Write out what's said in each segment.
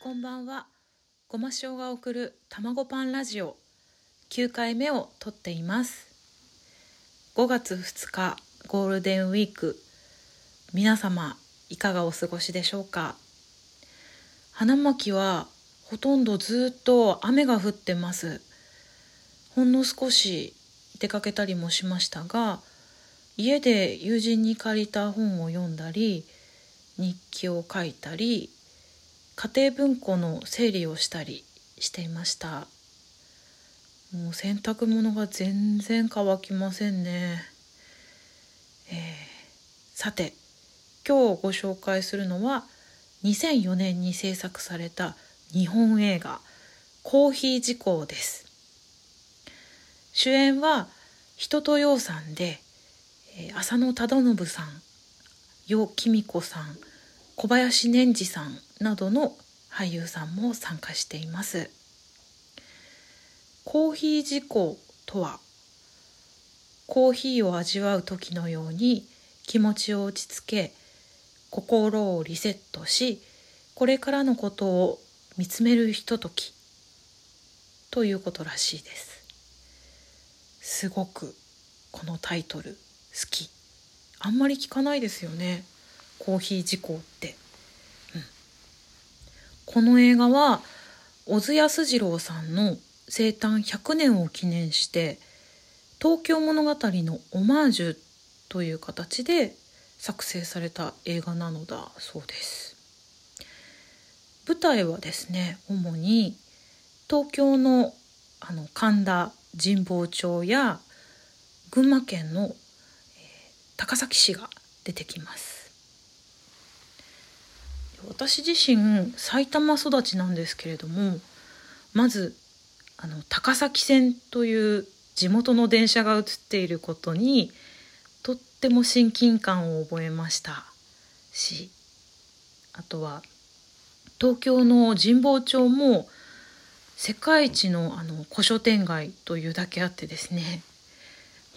こんばんは。ごま塩が送る卵パンラジオ。9回目を撮っています。5月2日ゴールデンウィーク。皆様いかがお過ごしでしょうか？花巻はほとんどずっと雨が降ってます。ほんの少し出かけたりもしましたが家で友人に借りた本を読んだり日記を書いたり家庭文庫の整理をしたりしていました。もう洗濯物が全然乾きませんね、えー、さて今日ご紹介するのは2004年に制作された日本映画「コーヒー事故」です。主演は人とようさんで、えー、浅野忠信さん与紀美子さん小林年次さんなどの俳優さんも参加しています。コーヒー事故とはコーヒーを味わう時のように気持ちを落ち着け心をリセットしこれからのことを見つめるひとときということらしいです。すごくこのタイトルき。あんまり聞かないですよね。コーヒー事故って、うん、この映画は小津安二郎さんの生誕100年を記念して東京物語のオマージュという形で作成された映画なのだそうです。舞台はですね主に東京のあの神田神保町や群馬県の、高崎市が出てきます。私自身埼玉育ちなんですけれどもまずあの高崎線という地元の電車が映っていることにとっても親近感を覚えましたしあとは東京の神保町も世界一のあの古書店街というだけあってですね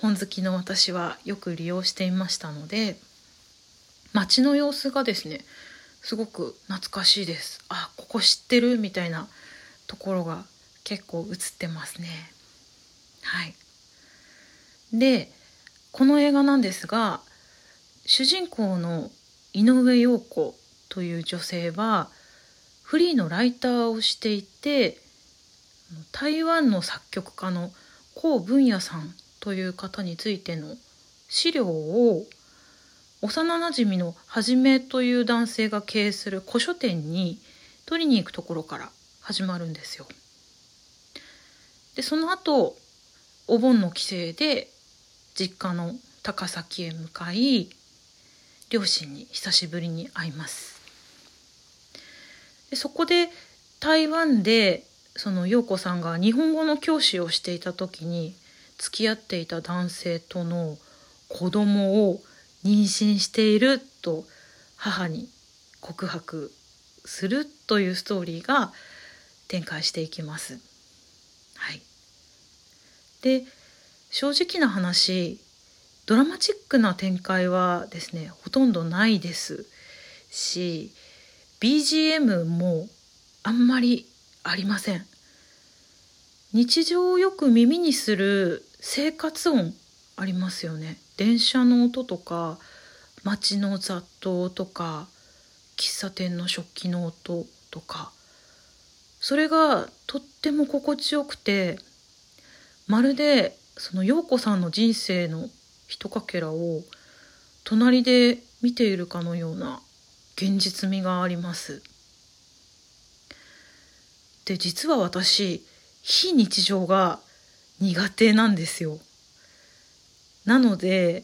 本好きの私はよく利用していましたので街の様子がですねすごく懐かしいです。あここ知ってるみたいなところが結構映ってますね。はい。でこの映画なんですが主人公の井上陽子という女性はフリーのライターをしていて台湾の作曲家の高文也さんという方についての資料を幼なじみのはじめという男性が経営する古書店に取りに行くところから始まるんですよ。でその後お盆の帰省で実家の高崎へ向かい両親に久しぶりに会いますでそこで台湾でその陽子さんが日本語の教師をしていた時に付き合っていた男性との子供を妊娠していると母に告白するというストーリーが展開していきます。はい、で正直な話ドラマチックな展開はですねほとんどないですし BGM もあんまりありません日常よく耳にする生活音ありますよね電車の音とか街の雑踏とか喫茶店の食器の音とかそれがとっても心地よくてまるでその陽子さんの人生のひとかけらを隣で見ているかのような現実味があります。で実は私非日常が苦手なんですよ。なので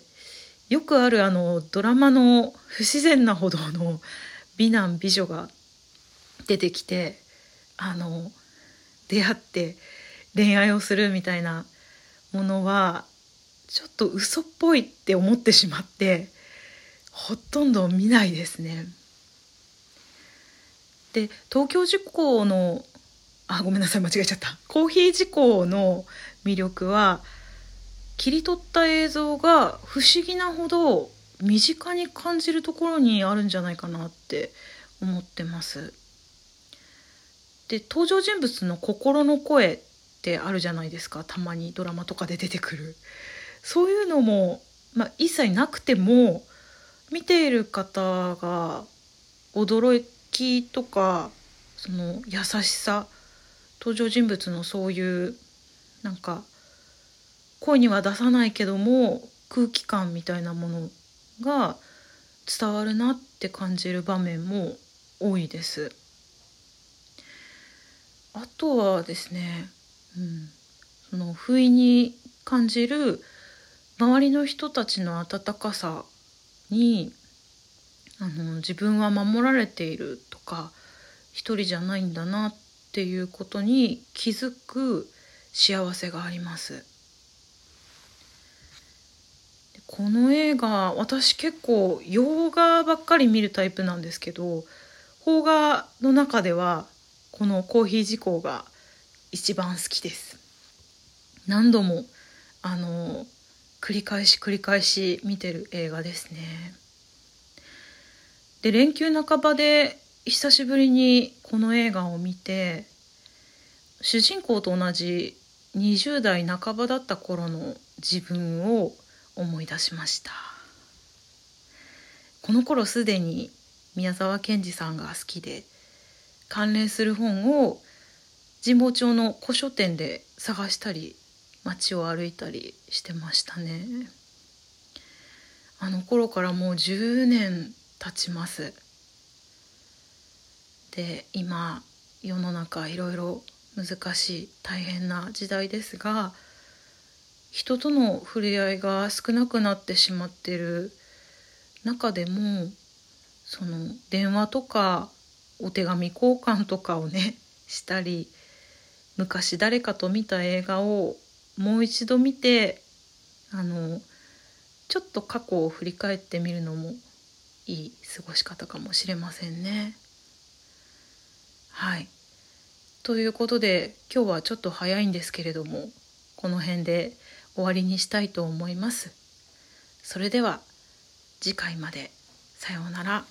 よくあるあのドラマの不自然なほどの美男美女が出てきてあの出会って恋愛をするみたいなものはちょっと嘘っぽいって思ってしまってほとんど見ないですね。で東京事故のあごめんなさい間違えちゃったコーヒー事故の魅力は切り取った映像が不思議なほど身近に感じるところにあるんじゃないかなって思ってます。で登場人物の心の声ってあるじゃないですかたまにドラマとかで出てくるそういうのも、まあ、一切なくても見ている方が驚きとかその優しさ登場人物のそういうなんか声には出さないけども空気感みたいなものが伝わるなって感じる場面も多いです。あとはですね、うん、その不意に感じる周りの人たちの温かさにあの自分は守られているとか一人じゃないんだなっていうことに気づく幸せがあります。この映画私結構洋画ばっかり見るタイプなんですけど邦画の中ではこのコーヒー事項が一番好きです何度もあの繰り返し繰り返し見てる映画ですねで連休半ばで久しぶりにこの映画を見て主人公と同じ20代半ばだった頃の自分を思い出しました。この頃すでに宮沢賢治さんが好きで関連する本を神保町の古書店で探したり街を歩いたりしてましたね。あの頃からもう10年経ちます。で今世の中いろいろ難しい大変な時代ですが人との触れ合いが少なくなってしまってる中でもその電話とかお手紙交換とかをねしたり昔誰かと見た映画をもう一度見てあのちょっと過去を振り返ってみるのもいい過ごし方かもしれませんね。はい。ということで今日はちょっと早いんですけれどもこの辺で終わりにしたいと思います。それでは次回までさようなら。